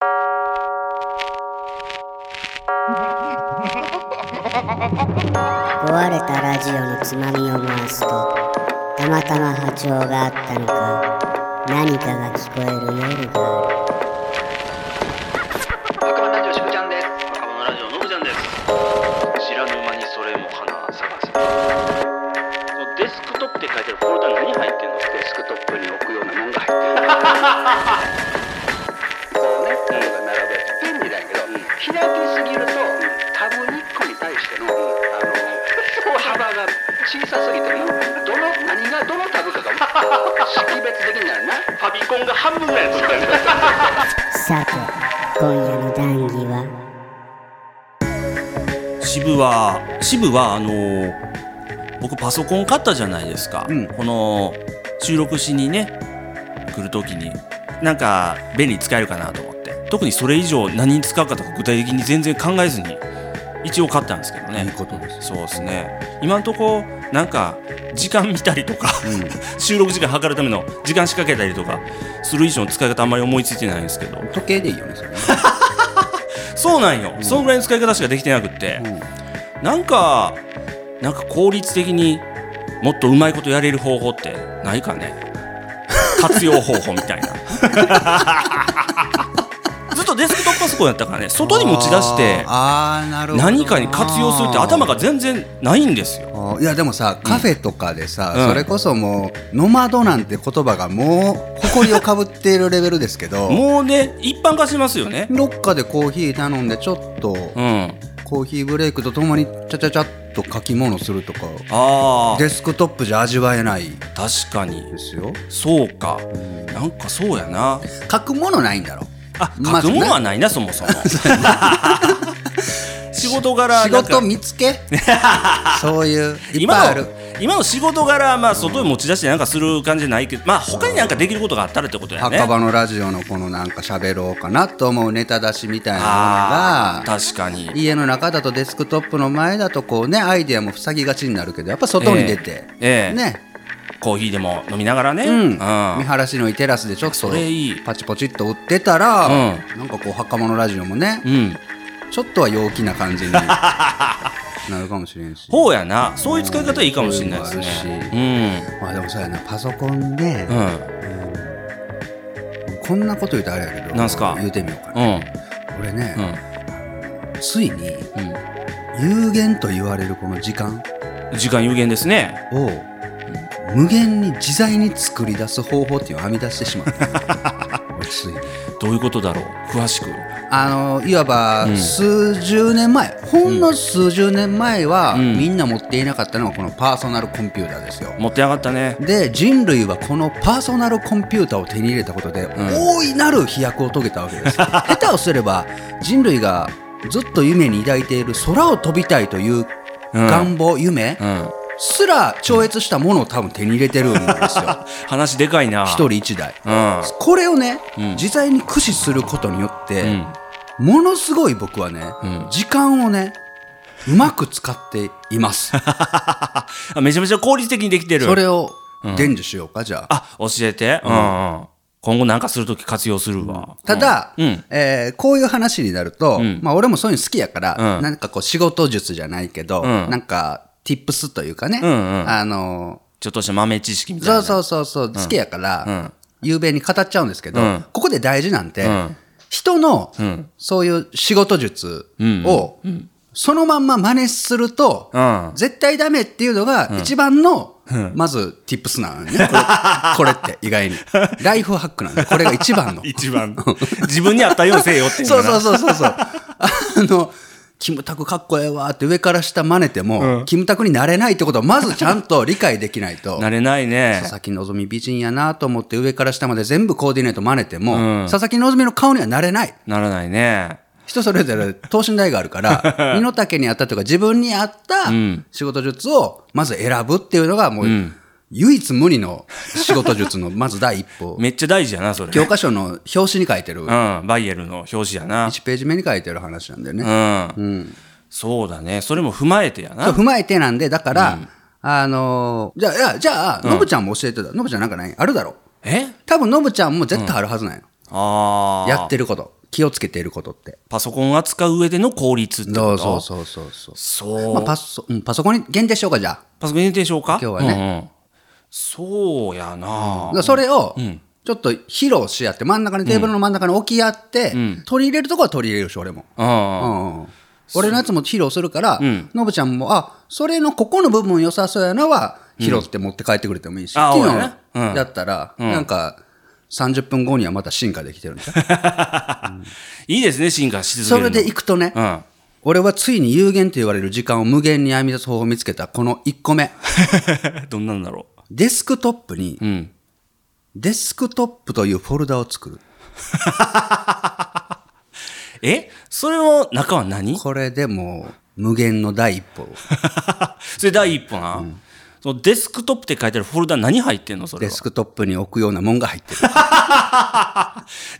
壊れたラジオのつまみを回すとたまたま波長があったのか何かが聞こえる夜がある。赤羽ラジオしぶちゃんです。赤羽ラジオのぶちゃんです。知らぬ間にそれも花探すデスクトップって書いてるフォルダ何入ってんの？デスクトップに置くようなもんが入ってる。識別できになるなファビコンが半分ぐらいの作られてるさて今夜の談義は渋は渋はあのー僕パソコン買ったじゃないですか、うんこの収録しにね来る時になんか便利に使えるかなと思って特にそれ以上何に使うかとか具体的に全然考えずに一応買ったんですけどねいいことですそうですね今んとこなんか時間見たりとか、収録時間測るための時間仕掛けたりとかする以上の使い方あんまり思いついてないんですけど。時計でいいよねそれ。ね、そうなんよ、そのぐらいの使い方しかできてなくって、なんかなんか効率的にもっとうまいことやれる方法ってないかね。活用方法みたいな デスクトップパソコンやったからね外に持ち出して何かに活用するって頭が全然ないんですよ。いやでもさカフェとかでさ、うん。それこそもうノマドなんて言葉がもう誇りをかぶっているレベルですけどもうね一般化しますよね。どっかでコーヒー頼んでちょっとうん。コーヒーブレイクとともにちゃちゃちゃっと書き物するとかああデスクトップじゃ味わえない。確かに。ですよ。そうか。なんかそうやな。書くものないんだろあま書くものはないなそもそも。仕事柄仕事見つけ？そういういっぱい今のある。今の仕事柄まあ外に持ち出してなんかする感じじゃないけどまあ他になんかできることがあったらってことやね。墓場のラジオのこのなんか喋ろうかなと思うネタ出しみたいなものが。確かに。家の中だとデスクトップの前だとこうねアイデアも塞ぎがちになるけどやっぱ外に出て、ええ。ねコーヒーでも飲みながらね。うん、見うん。晴らしのいいテラスでちょ？っとそれいい。パチポチっと売ってたら、うん。なんかこう墓場のラジオもね、うん。ちょっとは陽気な感じに なるかもしれんし。ほうやな。そういう使い方いいかもしれないですね。まあでもそうやな。パソコンで、うん。うん。こんなこと言うとあれやけどなんすか？言うてみようかな、うん。俺ね、うついにん。有限と言われるこの時間うん時間有限ですね。を無限に自在に作り出す方法っていうのを編み出してしまった。どういうことだろう？詳しく。あのいわばうん。数十年前、ほんの数十年前は、うん。みんな持っていなかったのがこのパーソナルコンピューターですよ。持って上がったね。で人類はこのパーソナルコンピューターを手に入れたことで、ん。大いなる飛躍を遂げたわけです 下手をすれば人類がずっと夢に抱いている空を飛びたいという願望、夢うんすら超越したものを多分手に入れてるんですよ。話でかいな。一人一台。うん。これをね、うん。自在に駆使することによって、うん。ものすごい僕はね、うん。時間をねうまく使っています。あ めちゃめちゃ効率的にできてる。それを伝授しようかじゃあ。あ教えて。うん。うん今後なんかするとき活用するわ。ただ、うん。えーこういう話になると、ん。まあ、俺もそういうの好きやから、うん。なんかこう仕事術じゃないけど、うん。なんか tips というかね、うんうん。あのちょっとした豆知識みたいな。そうそうそうそう。好きやから、うん。雄弁に語っちゃうんですけど、うん。ここで大事なんて、うん。人の、ん。そういう仕事術うんを、そのまんま真似すると、うん。絶対ダメっていうのが一番の、まず tips なのよね。これこれって意外に。ライフハックなんで、これが一番の。一番。自分に合ったようにせえよっていう そうそううそうそうそう。あの、キムタクかっこええわって上から下真似ても、キムタクになれないってことをまずちゃんと理解できないと。なれないね。佐々木希美人やなと思って上から下まで全部コーディネート真似ても、うん。佐々木希美の顔にはなれない。ならないね。人それぞれ等身大があるから、身の丈に合ったというか自分に合ったん。仕事術をまず選ぶっていうのがもう、ん唯一無二の仕事術の まず第一歩。めっちゃ大事やなそれ。教科書の表紙に書いてる、うんバイエルの表紙やな。1ページ目に書いてる話なんだよね。うん。そうだね。それも踏まえてやな。踏まえてなんで、だから、あのーじゃあ、いや、じゃあ、のぶちゃんも教えてた。のぶちゃんなんかない？あるだろ。え？多分のぶちゃんも絶対あるはずなん。よ。ああやってること。気をつけていることって。パソコン扱う上での効率ってこと？そうそうそうそうそう。そう。まあ、パソうんパソコンに限定しようか、じゃあ。パソコン限定しようか？今日はね。うんうんそうやな。それを、ちょっと披露し合って、真ん中に、テーブルの真ん中に置き合って、取り入れるとこは取り入れるし、俺も。俺のやつも披露するから、ん。のぶちゃんも、あ、それのここの部分良さそうやなは、拾って持って帰ってくれてもいいし、あ昨そうやね。うん。日やったら、なんか、30分後にはまた進化できてるん。いいですね進化し続けるの。それでいくとね、うん。俺はついに有限と言われる時間を無限に編み出す方法を見つけたこの1個目。どんなんだろデスクトップにううん。デスクトップというフォルダを作る。え？それの中は何？これでもう無限の第一歩。それ第一歩な、そのデスクトップって書いてあるフォルダ何入ってんのそれは？デスクトップに置くようなもんが入ってる。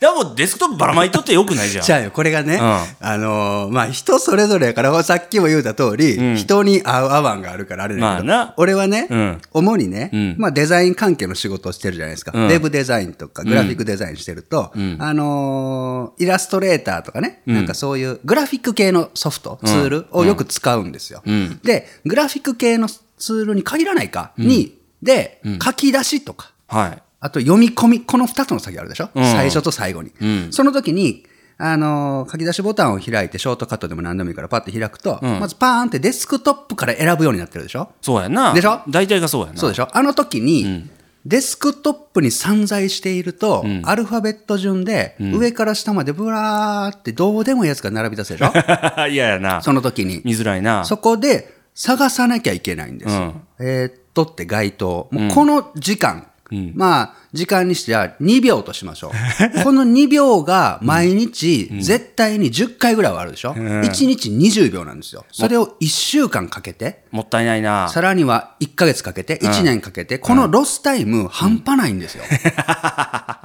でもデスクトップばらまいとってよくないじゃん。じゃあよ、これがね、ん。あのーまあ、人それぞれやから、さっきも言うた通り、人に合う合わんがあるからあれだけど、まあな。俺はね、うん。主にね、ん。まあ、デザイン関係の仕事をしてるじゃないですか。うん。ウェブデザインとか、グラフィックデザインしてると、あのーイラストレーターとかね、なんかそういうグラフィック系のソフト、ツールをよく使うんですよ。ん。で、グラフィック系のツールに限らないか、に、で、書き出しとか、はい。あと読み込み、この二つの作業あるでしょ、うん。最初と最後に。ん。その時に、あのー書き出しボタンを開いて、ショートカットでも何でもいいからパッて開くと、ん。まずパーンってデスクトップから選ぶようになってるでしょ？そうやな。でしょ？大体がそうやな。そうでしょ？あの時に、デスクトップに散在していると、アルファベット順で、上から下までブラーってどうでもいいやつが並び出すでしょ？嫌やな。その時に。見づらいな。そこで探さなきゃいけないんですよ。えーっとって該当。もうこの時間。まあ、時間にしては2秒としましょう。この2秒が毎日絶対に10回ぐらいはあるでしょ、?1 日20秒なんですよ。それを1週間かけて、もったいないなさらには1ヶ月かけて、1年かけて、このロスタイム半端ないんですよ。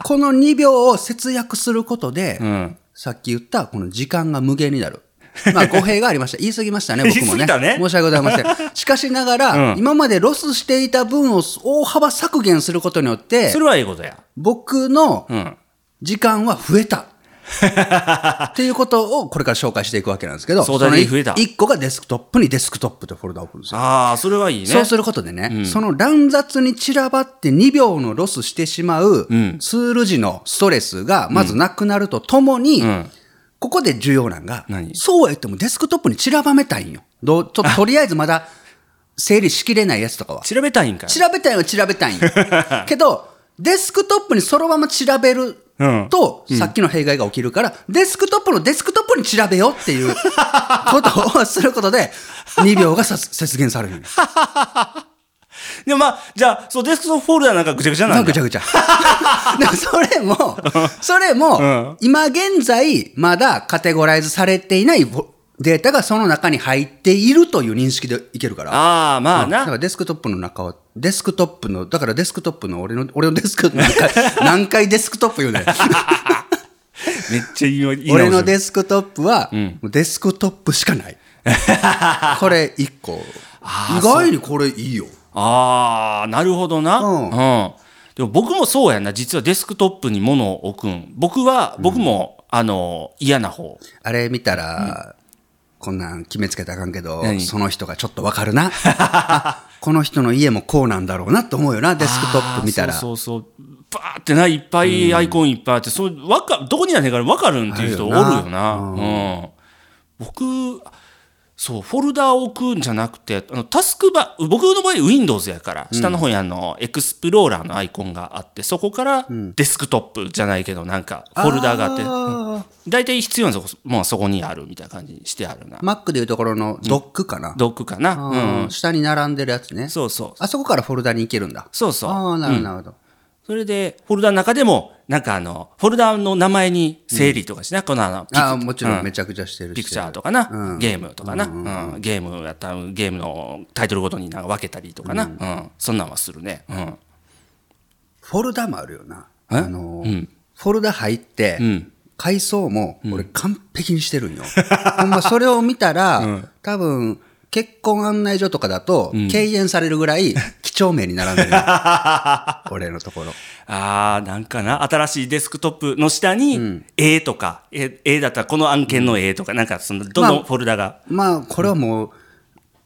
この2秒を節約することで、んさっき言ったこの時間が無限になる。まあ語弊がありました。言い過ぎましたね、僕もね。ね申し訳ございません。しかしながら、今までロスしていた分を大幅削減することによってそ、れはええことや僕のうん時間は増えた。っていうことをこれから紹介していくわけなんですけど、その1個がデスクトップにデスクトップというフォルダを作るんですよ。ああそれはいいねそうすることでね、その乱雑に散らばって2秒のロスしてしまうんツール時のストレスがまずなくなるとともに、んここで重要なんが何、そうは言ってもデスクトップに散らばめたいんよ。どうちょっととりあえずまだ整理しきれないやつとかは。調べたいんかい？調べたいは調べたいんよ。けど、デスクトップにそのまま調べると、さっきの弊害が起きるから、デスクトップのデスクトップに調べようっていうことをすることで、2秒がさ節減される。でもまあじゃあそうデスクトップフォルダなんかぐちゃぐちゃなんだぐちゃぐちゃ。でもそれも、それも、うん今現在、まだカテゴライズされていないデータがその中に入っているという認識でいけるから。ああまあだからデスクトップの中は、デスクトップの、だからデスクトップの俺の、俺のデスク、何回、何回デスクトップ言うねん。めっちゃいい俺のデススクトップは、もうデスクトップしかない。これ一個。意外にこれいいよ。ああなるほどな。うん。でも僕もそうやな。実はデスクトップに物を置くん。僕は僕も、あの嫌な方。あれ見たら、こんなん決めつけたらあかんけど、何？その人がちょっとわかるな。あ この人の家もこうなんだろうなと思うよな、デスクトップ見たら。あーそうそうそう。バーってないっぱいアイコンいっぱいあって、そうわかどこにあんねんから分かるんっていう人おるあるよよなうん。僕そうフォルダを置くんじゃなくてあのタスクバー僕の場合 Windows やから下の方にあの、エクスプローラーのアイコンがあってそこからデスクトップじゃないけどなんかフォルダがあってあ大体必要なとこもうそこにあるみたいな感じにしてあるな。ー Mac でいうところのドックかな。ドックかな。あうん。ー下に並んでるやつね。そうそう。あそこからフォルダに行けるんだ。そうそう。ああ、なるほど、なるほど。それで、フォルダの中でも、なんかあの、フォルダの名前に整理とかしな、このあの、ピクああ、もちろうん。めちゃくちゃしてるピクチャーとか。かな、うん。ゲームとかな、うんゲームやったらゲームのタイトルごとになんか分けたりとかな、うん。そんなんはするね。うん。フォルダもあるよな。え？あのフォルダ入って、ん。階層も俺完璧にしてるんよ。ほんまそれを見たら、多分結婚案内所とかだと、敬遠されるぐらい、几帳面に並んでる。俺のところ。ああ、なんかな、新しいデスクトップの下に、A とか、A, A だったらこの案件の A とか、なんかその、どのフォルダが。まあ、これはもう、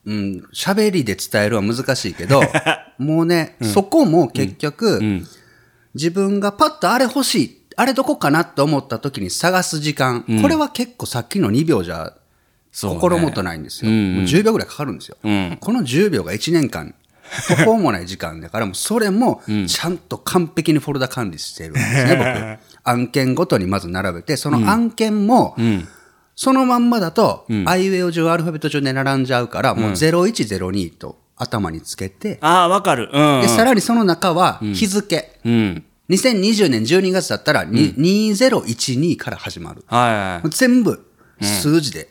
うん、喋りで伝えるは難しいけど、もうね、そこも結局、自分がパッとあれ欲しい、あれどこかなって思った時に探す時間、これは結構さっきの2秒じゃ心もとないんですよ。うんうんもう10秒ぐらいかかるんですよ。んこの10秒が1年間、途方もない時間だから、もうそれもちゃんと完璧にフォルダ管理してるんですね、僕。案件ごとにまず並べて、その案件も、そのまんまだと、アイウェイを順アルファベット順で並んじゃうから、もう0102と頭につけて、ああ、わかる。うん、うん。で、さらにその中は日付。うん。2020年12月だったら、に2012から始まる。はいはい。全部数字で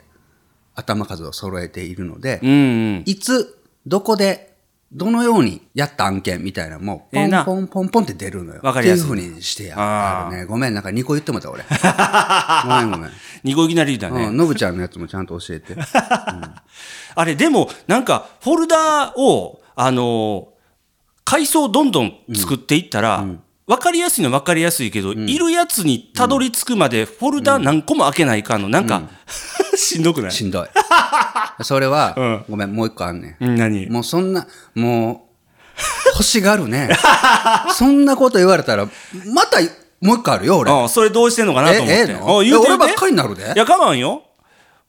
頭数を揃えているので、うんうん。いつ、どこで、どのようにやった案件みたいなのも、ポンポンポンポンって出るのよ。わかりやすいっていうふうにしてやるね。ごめん、なんか2個言ってもた俺。ごめんごめん。二個いきなりだね。うん、のぶちゃんのやつもちゃんと教えて。あれ、でも、なんか、フォルダを、あのー階層どんどん作っていったら、わかりやすいのはわかりやすいけど、いるやつにたどり着くまで、フォルダ何個も開けないかんの、なんか、しんどくない？しんどい。それは、うんごめん、もう一個あんねん。うん何？もうそんな、もう、欲しがるね。そんなこと言われたら、またもう一個あるよ、俺。ああそれどうしてんのかなと思って。ええええの？あ言うて俺ばっかりになるでいや、かまんよ。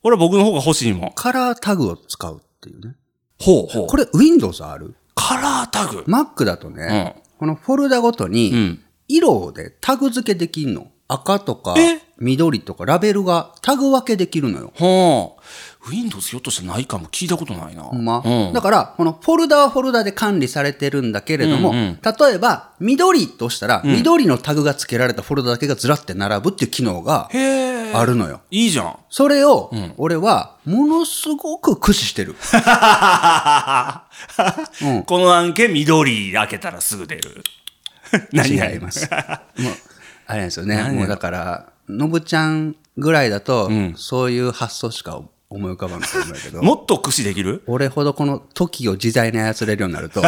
俺は僕の方が欲しいもん。カラータグを使うっていうね。ほうほう。これ Windows ある？カラータグ。Mac だとね、このフォルダごとうにん、色でタグ付けできんの。赤とかえ、緑とか、ラベルがタグ分けできるのよ。はあ。Windows ひょっとしてないかも聞いたことないな。ほんま、うんだから、このフォルダはフォルダで管理されてるんだけれども、うんうん例えば、緑としたら、緑のタグが付けられたフォルダだけがずらって並ぶっていう機能が。あるのよ。いいじゃん。それを、俺は、ものすごく駆使してる。うんこの案件緑開けたらすぐ出る。何々違います。あれなんですよね。何もうだから、のぶちゃんぐらいだと、ん。そういう発想しか思い浮かばないと思うんだけど、もっと駆使できる？俺ほどこの時を自在に操れるようになると、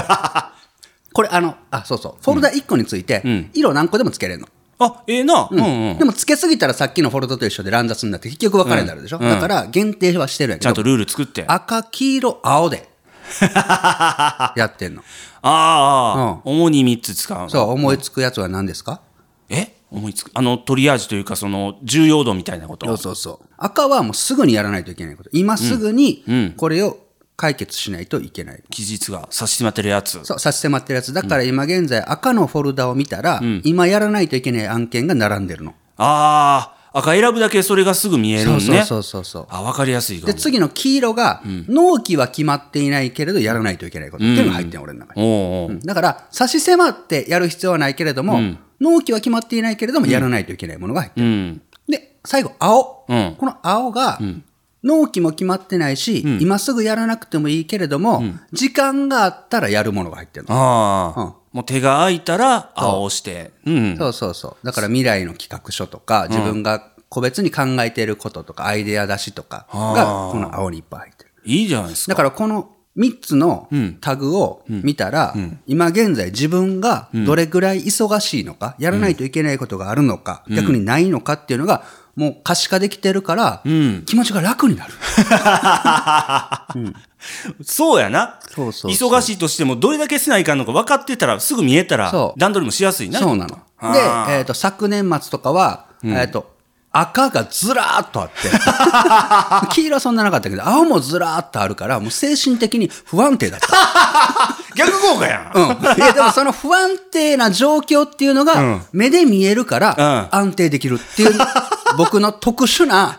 これあの、あ、そうそう、フォルダ1個について、ん。色何個でもつけれるの。あ、ええな。うん。うん。でもつけすぎたらさっきのフォルダと一緒で乱雑になって結局分かれになるでしょ、うん。だから限定はしてるんやけど、ちゃんとルール作って。あ赤、黄色、青で やってんの。あ、主に3つ使うの。そう、思いつくやつは何ですか？え？思いつく。あの、トリアージというか、その、重要度みたいなこと。そうそうそう。赤はもうすぐにやらないといけないこと。今すぐにうんこれを解決しないといけない。期日が差し迫ってるやつ。そう、差し迫ってるやつ。だから今現在赤のフォルダを見たら、今やらないといけない案件が並んでるの。ああ、赤選ぶだけそれがすぐ見えるんね。そうそうそうそう。あ、わかりやすい。で、次の黄色が、納期は決まっていないけれど、やらないといけないことっていうのが入ってん、俺の中に。だから、差し迫ってやる必要はないけれども、納期は決まっていないけれども、やらないといけないものが入ってる。うん。で、最後、青。うんこの青が、納期も決まってないし、今すぐやらなくてもいいけれども、時間があったらやるものが入ってるの。ああ、うんもう手が空いたら青押して。うん。そうそうそう。だから未来の企画書とか、自分が個別に考えていることとか、アイデア出しとかが、この青にいっぱい入ってる。いいじゃないですか。だからこの3つのタグを見たら、今現在自分がどれぐらい忙しいのか、やらないといけないことがあるのか、逆にないのかっていうのが、もう可視化できてるから、気持ちが楽になる。そうやな。そうそう忙しいとしても、どれだけせないかんのか分かってたら、すぐ見えたら段取りもしやすいな。そうなの。でえっ、と、昨年末とかは、えっ、と、赤がずらーっとあって、黄色はそんななかったけど、青もずらーっとあるから、もう精神的に不安定だった。逆効果やん。うん。いや、でもその不安定な状況っていうのがうん、目で見えるから、う安定できるっていう、僕の特殊な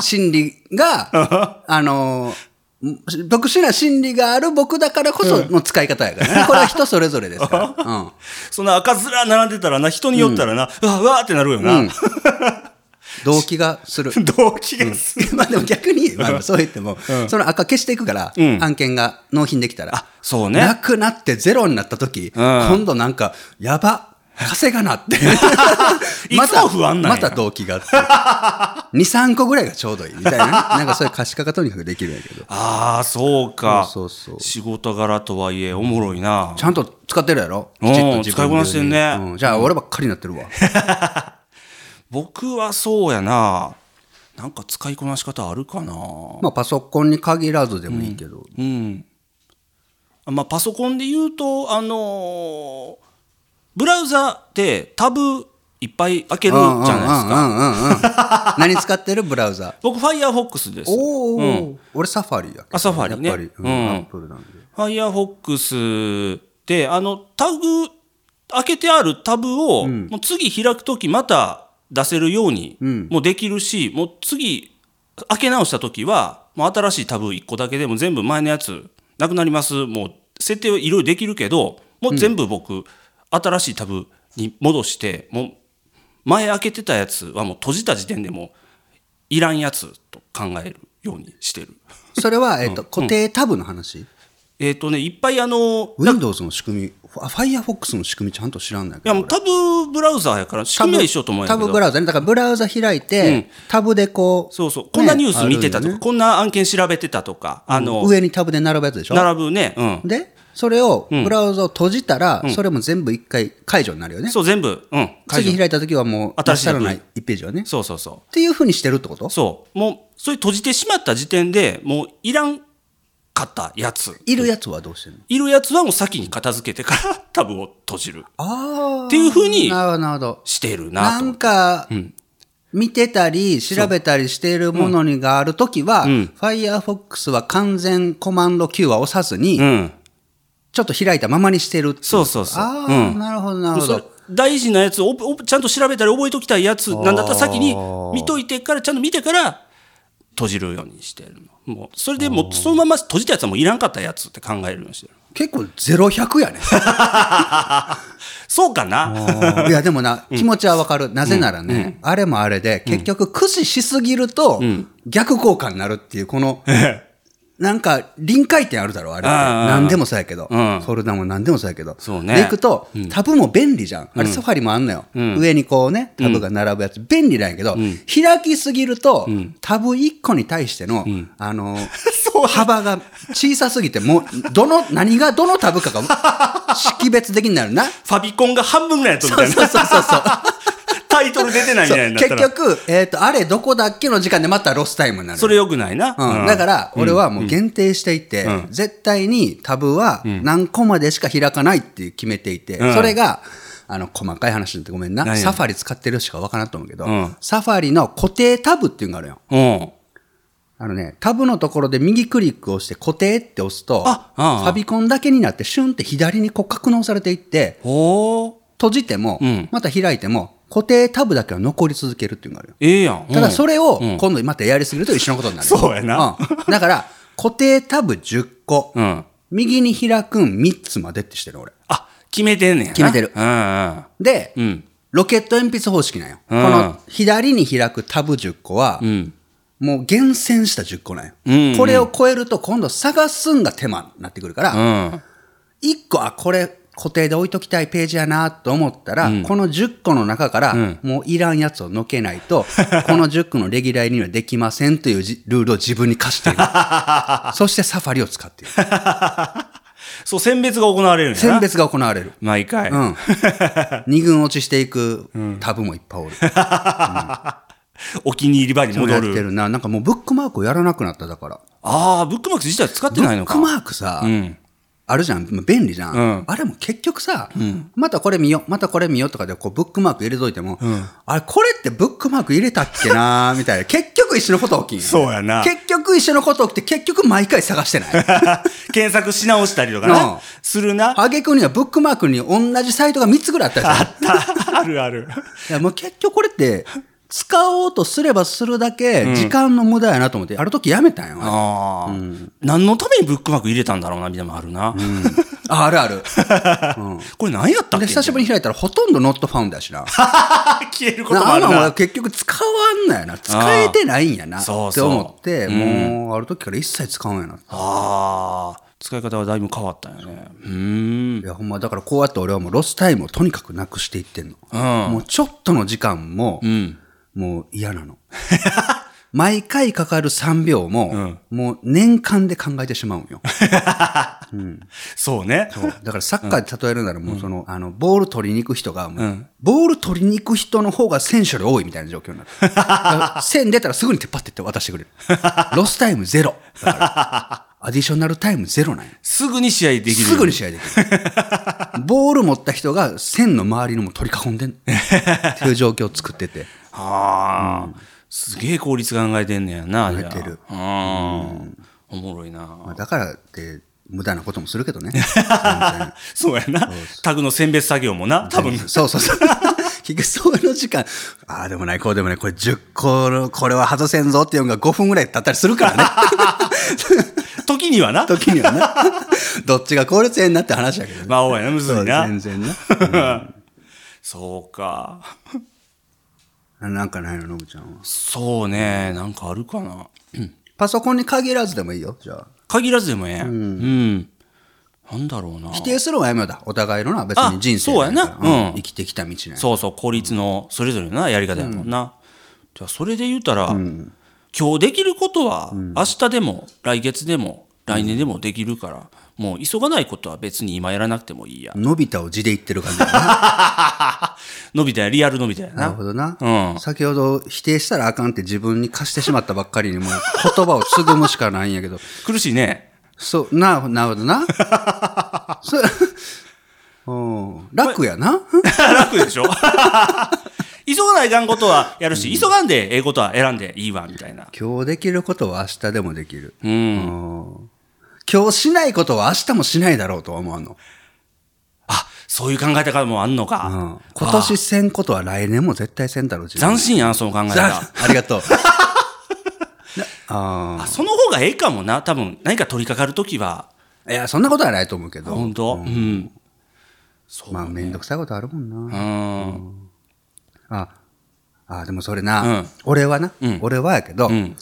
心理が、あのー特殊な心理がある僕だからこその使い方やからね。これは人それぞれですから。うん。そんな赤面並んでたらな、人によったらな、うわ、うわーってなるよな。うん 動機がする。動機がする。まあでも逆に、まあそう言っても、その赤消していくから、うん案件が納品できたら。そうなね。くなってゼロになった時、うん今度なんか、やば、稼がなって。いつも不安なまたまた動機があって。2、3個ぐらいがちょうどいいみたいなね。なんかそういう可視化がとにかくできるんやけど。ああ、そうか。そうそう仕事柄とはいえ、おもろいな。ちゃんと使ってるやろ？うんきちっと自分使いこなしてんねうんじゃあ俺ばっかりになってるわ。僕はそうやな。なんか使いこなし方あるかな。まあパソコンに限らずでもいいけど。うん。まあ、パソコンで言うと、あのーブラウザでタブいっぱい開けるじゃないですか。うんうんうんうんうん何使ってるブラウザ？僕、Firefox です。おお、うん俺サファリやあサファリねやっぱり、うんップルなんで。Firefox で、あの、タグ、開けてあるタブを、もう次開くときまた出せるようにもできるし、もう次、開け直したときは、もう新しいタブ1個だけでも全部前のやつなくなります。もう設定はいろいろできるけど、もう全部僕、新しいタブに戻して、もう前開けてたやつはもう閉じた時点でもういらんやつと考えるようにしてる。それは、えっと、固定タブの話、えっ、とね、いっぱいあの、Windows の仕組み、あ Firefox の仕組みちゃんと知らんないけど。いやもうタブブラウザーやから仕組みは一緒と思うタブブラウザね。だからブラウザ開いて、タブでこう。そうそう。こんなニュース見てたとか、ねこんな案件調べてたとかあの、上にタブで並ぶやつでしょ？並ぶね、うん、で、それを、ブラウザを閉じたら、それも全部一回解除になるよね。そう全部、うん、次開いた時はもう、新しい新しい。ない1ページはね。っそうそう。そていうふうにしてるってこと？うそう。もうそれ閉じてしまった時点でもういらんかったやつ。いるやつはどうしてんの？いるやつはもう先に片付けてからタブを閉じる。ああ。っていうふうに。してるなと。なんか、見てたり、調べたりしているものにがあるときは、Firefox は完全コマンド Q は押さずに、うんちょっと開いたままにしてるっていそうそうそう。ああ、うん。なるほど、なるほど。大事なやつをおおちゃんと調べたり覚えときたいやつなんだったら先に見といてからちゃんと見てから閉じるようにしてるの。もうそれでもうそのまま閉じたやつはもういらんかったやつって考えるようにしてる。結構0、100やね。そうかな。いや、でもな、気持ちはわかる。なぜならね、あれもあれで、結局駆使しすぎると、逆効果になるっていう、この、なんか、臨界点あるだろ、あれって。何でもそうやけど。うんフォルダも何でもそうやけど。そうねで、いくと、タブも便利じゃん。あれ、サファリもあんのよ。上にこうね、タブが並ぶやつ。便利なんやけど、開きすぎると、タブ1個に対しての、あの、幅が小さすぎて、もう、どの、何がどのタブかが、識別的になるな。ファビコンが半分ぐらいやったみたいなそうそうそうそう。タイトル出てないみたいになったら。結局、えっ、と、あれどこだっけの時間でまたロスタイムになる。それよくないな、うん。うんだから、俺はもう限定していて、絶対にタブは何個までしか開かないって決めていて、うん。それが、あの、細かい話なんてごめんな。何サファリ使ってるしかわからんと思うけど、うん。サファリの固定タブっていうのがあるよ。うん。あのね、タブのところで右クリックをして固定って押すと、あああ。ファビコンだけになってシュンって左にこう格納されていって、閉じても、ん。また開いても、固定タブだけは残り続けるっていうのがあるよ。ええやん。ただそれをうん。今度またやりすぎると一緒のことになる。そうやな。うん。だから、固定タブ10個、うん。右に開くん3つまでってしてる俺。あ決めてんねんな。決めてる。うんうん。で、うん。ロケット鉛筆方式なんよ。うん。この左に開くタブ10個は、うん。もう厳選した10個なんよ。うんうん。これを超えると今度探すんが手間になってくるから、うん。1個、あ、これ固定で置いときたいページやなと思ったら、この10個の中から、もういらんやつをのけないと、この10個のレギュラーにはできませんというじルールを自分に課している。そしてサファリを使っている。そう選別が行われるんやな選別が行われる。毎回、うん。二軍落ちしていくタブもいっぱいおる。お気に入り場に戻るってるな。なんかもうブックマークをやらなくなっただから。ああブックマーク自体使ってないのかブックマークさ、んあるじゃん。便利じゃん。うんあれも結局さ、またこれ見よう、またこれ見ようとかでこうブックマーク入れといても、あれこれってブックマーク入れたっけなー みたいな。結局一緒のこと起きんよそうやな結局一緒のこと起きて、結局毎回探してない。検索し直したりとかうんなするなあげくにはブックマークに同じサイトが3つぐらいあったじゃん。あるあるいやもう結局これって、使おうとすればするだけ時間の無駄やなと思って、ある時やめたんよ。あああ、何のためにブックマーク入れたんだろうなみたいなのもあるな、あるある。これ何やったっで、け久しぶりに開いたらほとんどノットファウンドやしな。消えることもなあんな。んあるなは結局使わんのやな。使えてないんやな。ってそうそう。思って、もう、ある時から一切使うんやな。ああ使い方はだいぶ変わったんやね。うーん。いや、ほんま、だからこうやって俺はもうロスタイムをとにかくなくしていってんの。もうちょっとの時間も、うんもう嫌なの。毎回かかる3秒も、もう年間で考えてしまうんよ。そうねだからサッカーで例えるならもうその、あの、ボール取りに行く人がもう、ボール取りに行く人の方が選手より多いみたいな状況になる。線出たらすぐに手っ張ってって渡してくれる。ロスタイムゼロ。だからアディショナルタイムゼロなんよ。すぐに試合できるすぐに試合できる。ボール持った人が線の周りのも取り囲んでんっていう状況を作ってて。ああ、すげえ効率考えてんねやな考えてる。うん。おもろいな。まあだからって、無駄なこともするけどね。そうやな。タグの選別作業もな多分。そうそうそう。結局その時間、ああでもない、こうでもない、これ10個の、これは外せんぞっていうのが5分ぐらい経ったりするからね。時にはな。時にはな。どっちが効率ええんなって話だけどね。まあおやなむずそういな全然な。そうか。うんなんかないの、のぶちゃんは？そうねなんかあるかな。パソコンに限らずでもいいよ、じゃあ。限らずでもええうん、なんだろうな。否定するのはやめようだ。お互いのな、別に人生あそうやな。うん。生きてきた道ね。そうそう効率のそれぞれのなやり方やもんな、じゃあそれで言うたら、今日できることは明日でも来月でも来年でもできるから、もう急がないことは別に今やらなくてもいいやのび太を字で言ってる感じだな。伸びたやリアル伸びたやなるなほどな。うん先ほど否定したらあかんって自分に貸してしまったばっかりにもう言葉をつぐむしかないんやけど。苦しいねそう、な、なるほどな。そううん楽やな。楽でしょ急がないかんことはやるし、急がんでええことは選んでいいわみたいな今日できることは明日でもできる。うんうん今日しないことは明日もしないだろうとは思うの。あそういう考え方もあんのうん。か、今年せんことは来年も絶対せんだろう、斬新やんその考えざ方ありがとう。なああその方がええかもな。多分何か取り掛かるときは。あ。いや、そんなことはないと思うけど。本当？うん、そうまあ、めんどくさいことあるもんな。うん。あ、あ、でもそれな、うん。俺はな、うん。俺はやけど、うん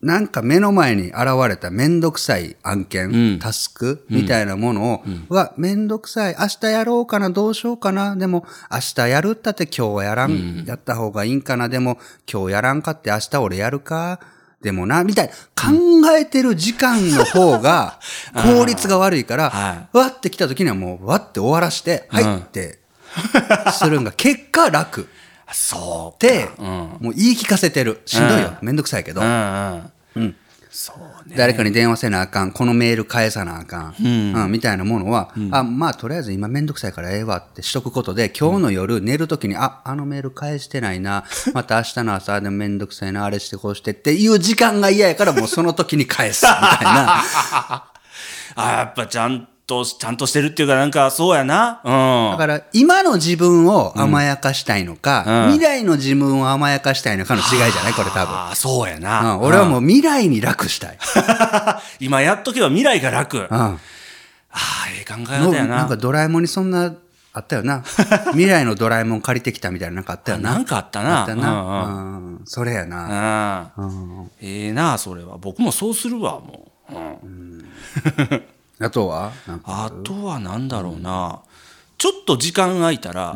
なんか目の前に現れためんどくさい案件、うん。タスクみたいなものを、うわ、めんどくさい、明日やろうかな、どうしようかな、でも明日やるったって今日はやらん、やった方がいいんかな、でも今日やらんかって明日俺やるか、でもな、みたいな、考えてる時間の方が効率が悪いから、はわって来た時にはもう、わって終わらして、はいって、するんが結果楽。あそうで、うん。もう言い聞かせてる。しんどいよ。めんどくさいけど。うんうん。うん。そうね。誰かに電話せなあかん、このメール返さなあかん、うん。みたいなものは、あ、まあ、とりあえず今めんどくさいからええわってしとくことで、今日の夜寝るときに、あ、あのメール返してないな、また明日の朝でもめんどくさいな、あれしてこうしてっていう時間が嫌やから、もうその時に返す、みたいな。あやっぱちゃんとちゃんとしてるっていうかなんかそうやな。うん。だから、今の自分を甘やかしたいのか、うん。未来の自分を甘やかしたいのかの違いじゃない？これ多分。ああそうやうな、ん、俺はもう未来に楽したい。今やっとけば未来が楽、あうん。あええ考えの方やな。なんかドラえもんにそんな、あったよな。未来のドラえもん借りてきたみたいななんかあったよな。なんかあったな。あったな。うんうん。それやな。うん。うん。ええなそれは。僕もそうするわもう、うん あとは？あとはなんだろうな、ちょっと時間空いたら、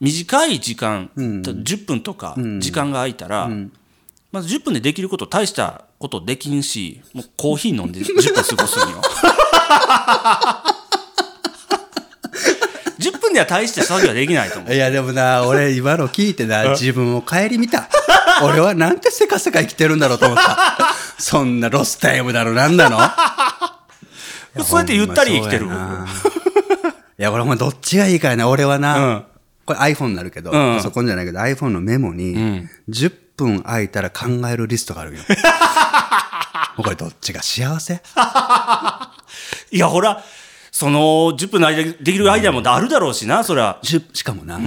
短い時間、10分とか時間が空いたら、まず10分でできること大したことできんしもうコーヒー飲んで 10分過ごすんよ。10分では大した作業はできないと思う。いやでもな、俺今の聞いてな、自分を顧みた。俺はなんてせかせか生きてるんだろうと思った。そんなロスタイムだろ、なんだの？そうやってゆったり生きてる。いや、俺ほんまどっちがいいかやな、俺はな。うん。これ iPhone になるけど、ん。パソコンじゃないけど iPhone のメモに、10分空いたら考えるリストがあるよ。これどっちが幸せ？いやほらその10分の間でできる間もあるだろうしなそりゃ10しかもな、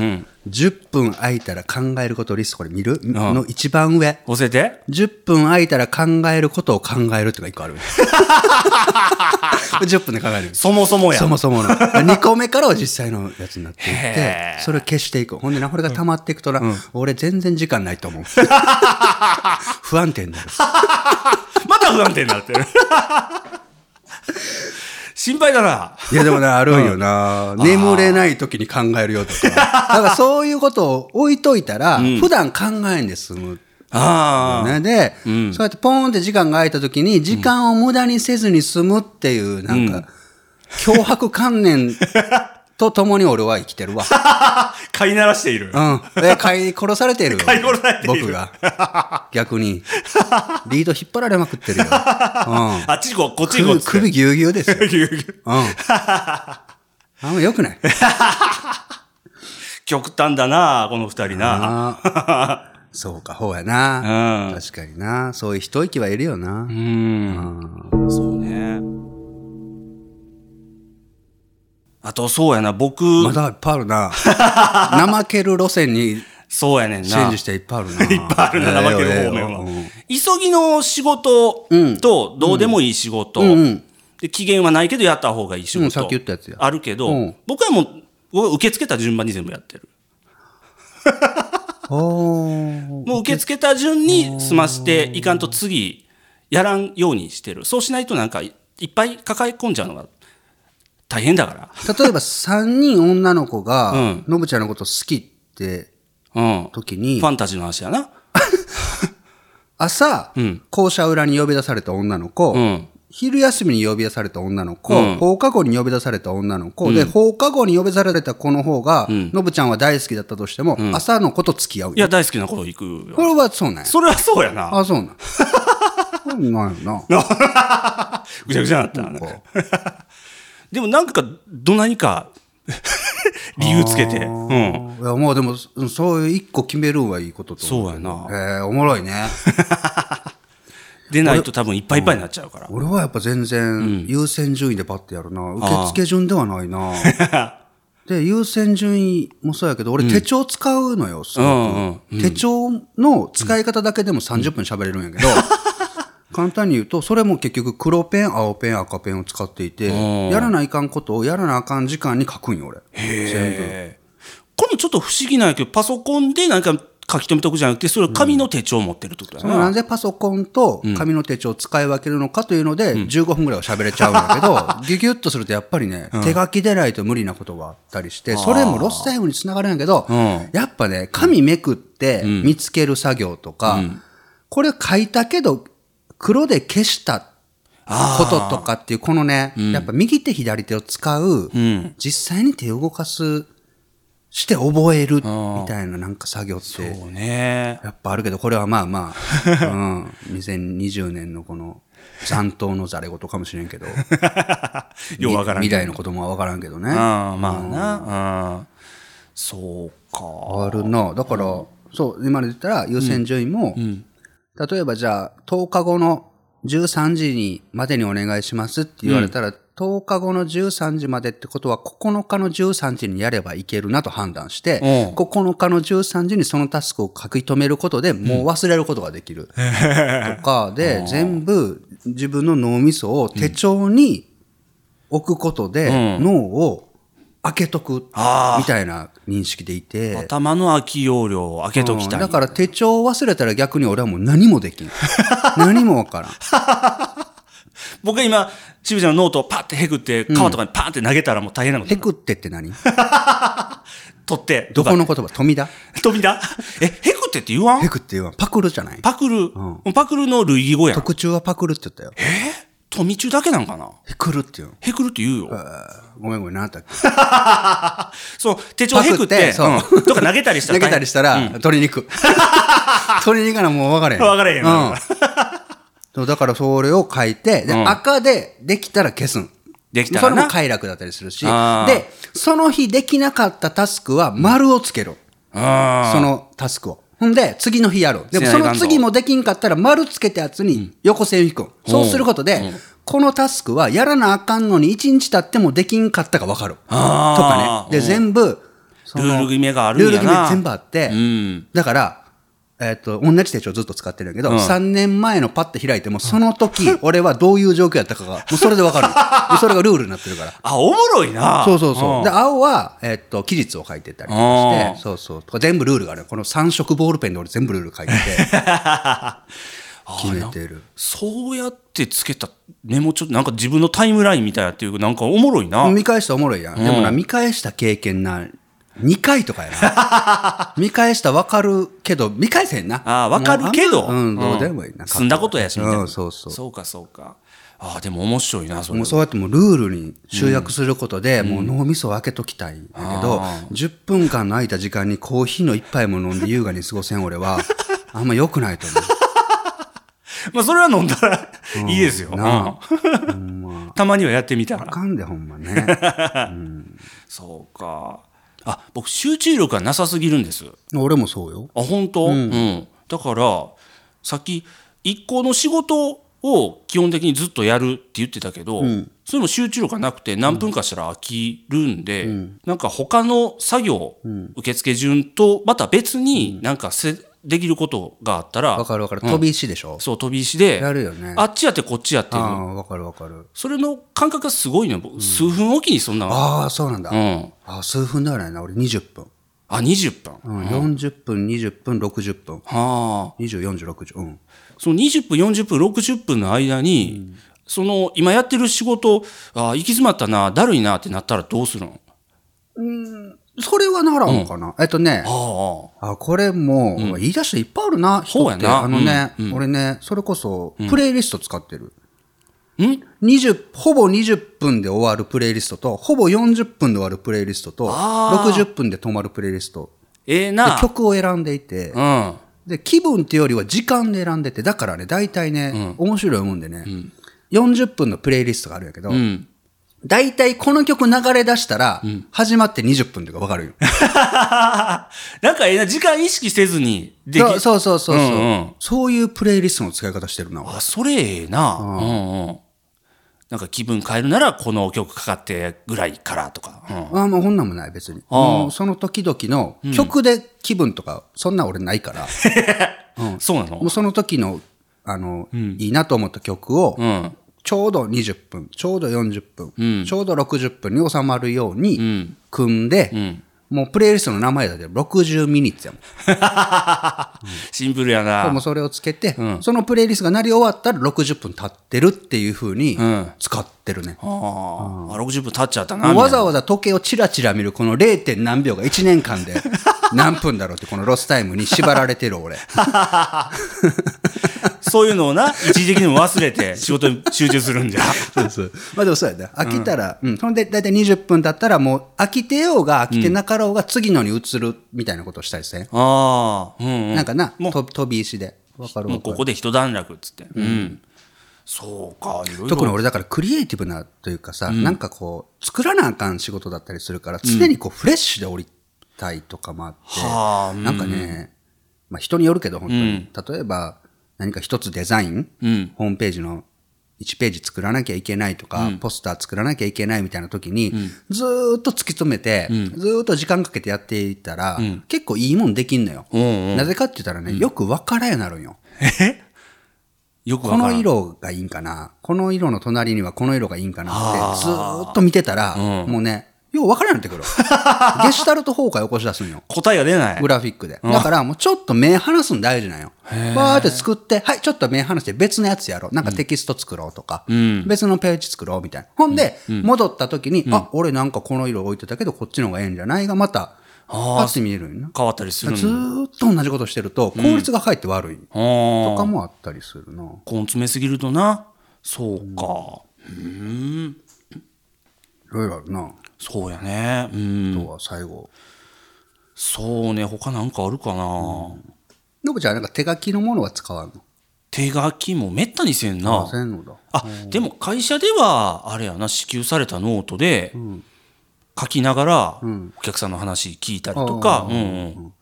10分空いたら考えることリストこれ見る、の一番上。教えて10分空いたら考えることを考えるってのが1個ある。これ10分で考える。そもそもやそもそもの。2個目からは実際のやつになっていってそれを消していく。ほんでな、これが溜まっていくとな、俺全然時間ないと思う。不安定になる。また不安定になってる心配だな。いやでもね、あるんよな。眠れない時に考えるよとか。だからそういうことを置いといたら、普段考えんで済む。ああ。ね、で、うんそうやってポーンって時間が空いた時に、時間を無駄にせずに済むっていう、なんか、脅迫観念とともに俺は生きてるわ。飼いならしている。うん。で、飼い殺されてる。飼い殺されている僕が。逆に。リード引っ張られまくってるよ。うん。あっち行こう、こっち行こうっ首、ぎゅうぎゅうですよ。ぎゅうぎゅううん。あんま良くない。極端だな、この二人な。そうか、ほうやな。うん確かにな。そういう一息はいるよな。うん。そうね。あと、そうやな、僕、まだいっぱいあるな。怠ける路線にそうやねんな。チェンジしていっぱいあるな。いっぱいあるな、怠ける方面は。急ぎの仕事と、どうでもいい仕事、で期限はないけどやった方がいい仕事、うんさっき言ったやつやあるけど、うん僕はもう、受け付けた順番に全部やってる。もう受け付けた順に済ましていかんと次、やらんようにしてる。そうしないとなんかいいっぱい抱え込んじゃうのが大変だから。例えば3人女の子がうん、のぶちゃんのこと好きってうん。時にフ、ァンタジーの話やな。朝うん、校舎裏に呼び出された女の子、うん。昼休みに呼び出された女の子、うん放課後に呼び出された女の子、で、放課後に呼び出された子の方が、のぶちゃんは大好きだったとしても、朝の子と付き合うよいや、大好きなこと行くこよ。れはそうなんやそれはそうやな。あ、そうなん。そうなんやな。ぐちゃぐちゃになったな。でもなんか、ど何か、理由つけて。うん。いや、もうでも、うんそういう一個決めるんはいいことと思そうやなえー、おもろいね。でないと多分いっぱいいっぱいになっちゃうから。俺はやっぱ全然優先順位でパッてやるな。受付順ではないな。で、優先順位もそうやけど、俺手帳使うのよ、すごくうんうん手帳の使い方だけでも30分喋れるんやけど、簡単に言うと、それも結局黒ペン、青ペン、赤ペンを使っていて、ん。やらないかんことをやらなあかん時間に書くんよ、俺。全部。これもちょっと不思議なんやけど、パソコンでなんか書き留めとくじゃなくて、それを紙の手帳を持ってるってことそのなやな。ぜパソコンと紙の手帳を使い分けるのかというので、15分ぐらいは喋れちゃうんだけど、ギュギュッとするとやっぱりね、手書きでないと無理なことがあったりして、それもロスタイムにつながるんやけど、ん。やっぱね、紙めくって見つける作業とか、これ書いたけど、黒で消したこととかっていう、このね、やっぱ右手左手を使う、ん実際に手を動かす、して覚えるみたいななんか作業って、そうね。やっぱあるけど、これはまあまあ、うん、2020年のこの残党のざれ言かもしれんけど、ようわからん未来の子供はわからんけどね。ああ、まあな。うん。そうか。あるな。だから、そう、今まで言ったら優先順位も、例えばじゃあ、10日後の13時にまでにお願いしますって言われたら、10日後の13時までってことは、9日の13時にやればいけるなと判断して、うん。9日の13時にそのタスクを書き留めることでもう忘れることができる。とかで、全部自分の脳みそを手帳に置くことで、脳を開けとくみたいな認識でいて。頭の空き容量を開けときたい。うんだから手帳を忘れたら逆に俺はもう何もできん。何もわからん。僕が今、ちびちゃんのノートをパッてへくって、川とかにパーンって投げたらもう大変なことになる。ヘクってって何？取って、どこの言葉？富田？飛びだえ、へくってって言わん？ヘクって言うわ。パクルじゃないパクル、パクルの類義語やん。特注はパクルって言ったよ。富中だけなんかな？ヘクルって言うの？へくるって言うよ。ごめんごめん、何だっけ？そう、手帳へくって、そううんとか投げたりした 投ら。げたりしたら、取りに行く。取りに行かなもう分からへん。分からへんようん。そうだからそれを書いて、赤でできたら消すん。できたらなそれも快楽だったりするし。で、その日できなかったタスクは丸をつける。あそのタスクを。ほんで、次の日やる。でもその次もできんかったら丸つけたやつに横線引く。そうすることで、このタスクはやらなあかんのに1日経ってもできんかったか分かる。とかね。で、全部、ルール決めがあるんやなルール決め全部あって、うん。だから、えっ、と、同じ手帳ずっと使ってるんやけど、3年前のパッて開いても、その時、俺はどういう状況やったかが、もうそれでわかる。もうそれがルールになってるから。あ、おもろいな。そうそうそう。んで、青は、えっ、と、期日を書いてたりとかして、そうそう。とか全部ルールがある。この3色ボールペンで俺全部ルール書いてて。決めてる。そうやってつけたメモ帳なんか自分のタイムラインみたいなっていうなんかおもろいな、見返したらおもろいやん。でもな、見返した経験な、2回とかやな。見返したら分かるけど、見返せへんな。ああ分かるけど。もうあんどうでもいいな。済んだことやしみたいな、うん、そうそう。そうかそうか。ああでも面白いなそれ。もうそうやってもうルールに集約することで、もう脳みそを開けときたいんだけど、10分間の空いた時間にコーヒーの一杯も飲んで優雅に過ごせん俺は、あんま良くないと思う。まあそれは飲んだらいいですよ、なうん。たまにはやってみたら。あかんでほんまね。そうかあ僕集中力がなさすぎるんです。俺もそうよ。あ本当、うん。だからさっき一個の仕事を基本的にずっとやるって言ってたけど、それも集中力がなくて何分かしたら飽きるんで、なんか他の作業、受付順とまた別になんかせできることがあったら、わかるわかる。飛び石でしょ、そう飛び石でやるよね。あっちやってこっちやっていうああ、わかるわかる。それの感覚がすごいの、僕数分おきにそんなああ、そうなんだ。うんあ数分ではないな。俺20分。あ20分、うん、40分、20分、60分。はあ20、40、60。うん。その20分40分60分の間に、その今やってる仕事あ行き詰まったなだるいなってなったらどうするの？それはならんのかな、えっとね、ああ、これも、言い出していっぱいあるな、人って。あのね、うん俺ね、それこそ、プレイリスト使ってる。あん？20、ほぼ20分で終わるプレイリストと、ほぼ40分で終わるプレイリストと、あー60分で止まるプレイリスト。でええな。曲を選んでいて、うん。で、気分っていうよりは時間で選んでて、だからね、大体ね、面白いもんでね、40分のプレイリストがあるんやけど、うん大体この曲流れ出したら、始まって20分とかわかるよ。なんかええな時間意識せずにできそうそうそうそう、うんうん。そういうプレイリストの使い方してるな。俺。あそれええな。うん。うんなんか気分変えるならこの曲かかってぐらいからとか、うん。あもうこんなんもない、別に。もうその時々の曲で気分とか、そんな俺ないから、そうなの？もうその時の、あの、いいなと思った曲を、うんちょうど20分、ちょうど40分、ちょうど60分に収まるように組んで、もうプレイリストの名前だけど60 minutes やもん。シンプルやなもうそれをつけて、そのプレイリストが鳴り終わったら60分経ってるっていう風にん使ってるね。ああ60分経っちゃったなわざわざ時計をチラチラ見るこの 0. 点何秒が1年間で何分だろうってこのロスタイムに縛られてる俺。そういうのをな、一時的にも忘れて 仕事に集中するんじゃ。そうそう。まあでもそうやね。飽きたら、うん、そんで大体20分経ったらもう飽きてようが飽きてなかろうが次のに移るみたいなことをしたりして、ああ、うん、うん。なんかな、もうと飛び石で。わかる？もうこ。こで一段落っつって。うん。そうか、いろいろ。特に俺だからクリエイティブなというかさ、なんかこう、作らなあかん仕事だったりするから、常にこうフレッシュで降りたいとかもあって、はあうんなんかね、まあ人によるけど本当に、例えば何か一つデザイン、うん。ホームページの1ページ作らなきゃいけないとか、ポスター作らなきゃいけないみたいな時に、ずーっと突き詰めて、ずーっと時間かけてやっていったら、結構いいもんできんのよ。うんうん。なぜかって言ったらね、よく分からんようになるんよ。こよくわからん。の色がいいんかな。この色の隣にはこの色がいいんかなってずーっと見てたら、もうね、よう分からなってくる。ゲシュタルト崩壊起こし出すんよ。答えが出ない。グラフィックで。だからもうちょっと目離すの大事なんよ。バーって作って、はい、ちょっと目離して別のやつやろう。なんかテキスト作ろうとか、別のページ作ろうみたいな。ほんで、戻った時に、あ、俺なんかこの色置いてたけどこっちの方がええんじゃない？がまた、パッて見えるな。変わったりするんずーっと同じことしてると効率が入って悪いあーとかもあったりするな。根詰めすぎるとな。そうか。いろいろあるな。そうやね。うん。あとは最後。そうね。他なんかあるかな？のぶちゃんなんか手書きのものは使わんの？手書きもめったにせんな。せんのだ。あ、でも会社では、あれやな、支給されたノートで、書きながら、お客さんの話聞いたりとか、うんうん。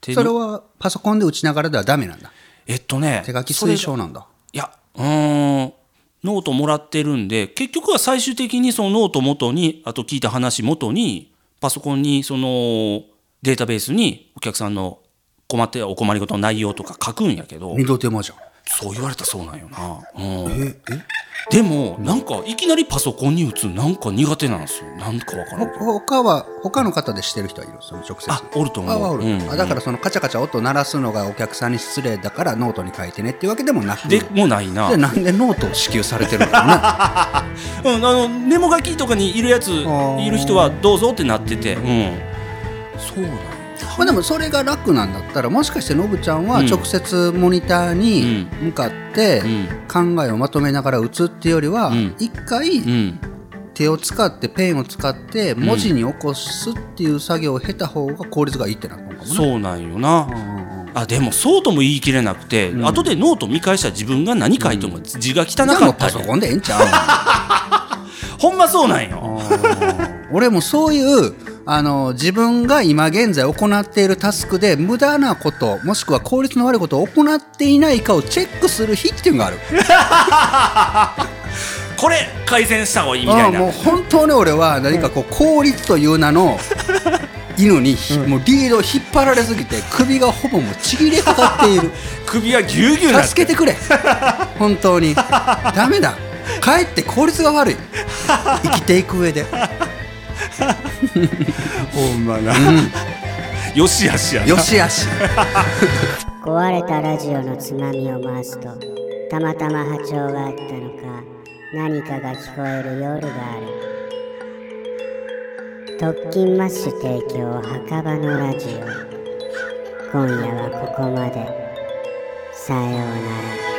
手それはパソコンで打ちながらではダメなんだ。えっとね、手書き推奨なんだ。いや、うーん、ノートもらってるんで、結局は最終的にそのノート元に、あと聞いた話元に、パソコンにそのデータベースにお客さんの困ってお困りごとの内容とか書くんやけど、二度手間じゃん。そう言われたらそうなんよな。うん、え、え？でもなんかいきなりパソコンに打つなんか苦手なんですよ。なんかわからんけど。ほ他は他の方でしてる人はいるその直接。あおると思う。あおる。うん。あだからそのカチャカチャ音鳴らすのがお客さんに失礼だからノートに書いてねっていうわけでもなく。でもないな。でなんでノートを支給されてるのかね うん、あのメモ書きとかにいるやつー。いる人はどうぞってなってて、うん、そうな。んやまあでもそれが楽なんだったらもしかしてのぶちゃんはうん。直接モニターに向かってうん。考えをまとめながら打つっていうよりはうん。一回うん。手を使ってペンを使って文字に起こすっていう作業を経た方が効率がいいってなったのかもね。そうなんよな、うんうんうん。あでもそうとも言い切れなくて、ん。後でノート見返したら自分が何書いても字が汚かったり、うパソコンでええんちゃ ほんまそうなんよ、う俺もそういうあの自分が今現在行っているタスクで無駄なこともしくは効率の悪いことを行っていないかをチェックする日っていうのがある。これ改善した方がいいみたいな。もう本当に俺は何かこう効率という名の犬に、もうリードを引っ張られすぎて首がほぼもうちぎれかかっている。首がぎゅうぎゅう助けてくれ。本当に。ダメだ。かえって効率が悪い。生きていく上で ほんまな、よしあしやな。よしあし。壊れたラジオのつまみを回すとたまたま波長があったのか何かが聞こえる夜がある。特勤マッシュ提供墓場のラジオ。今夜はここまで。さようなら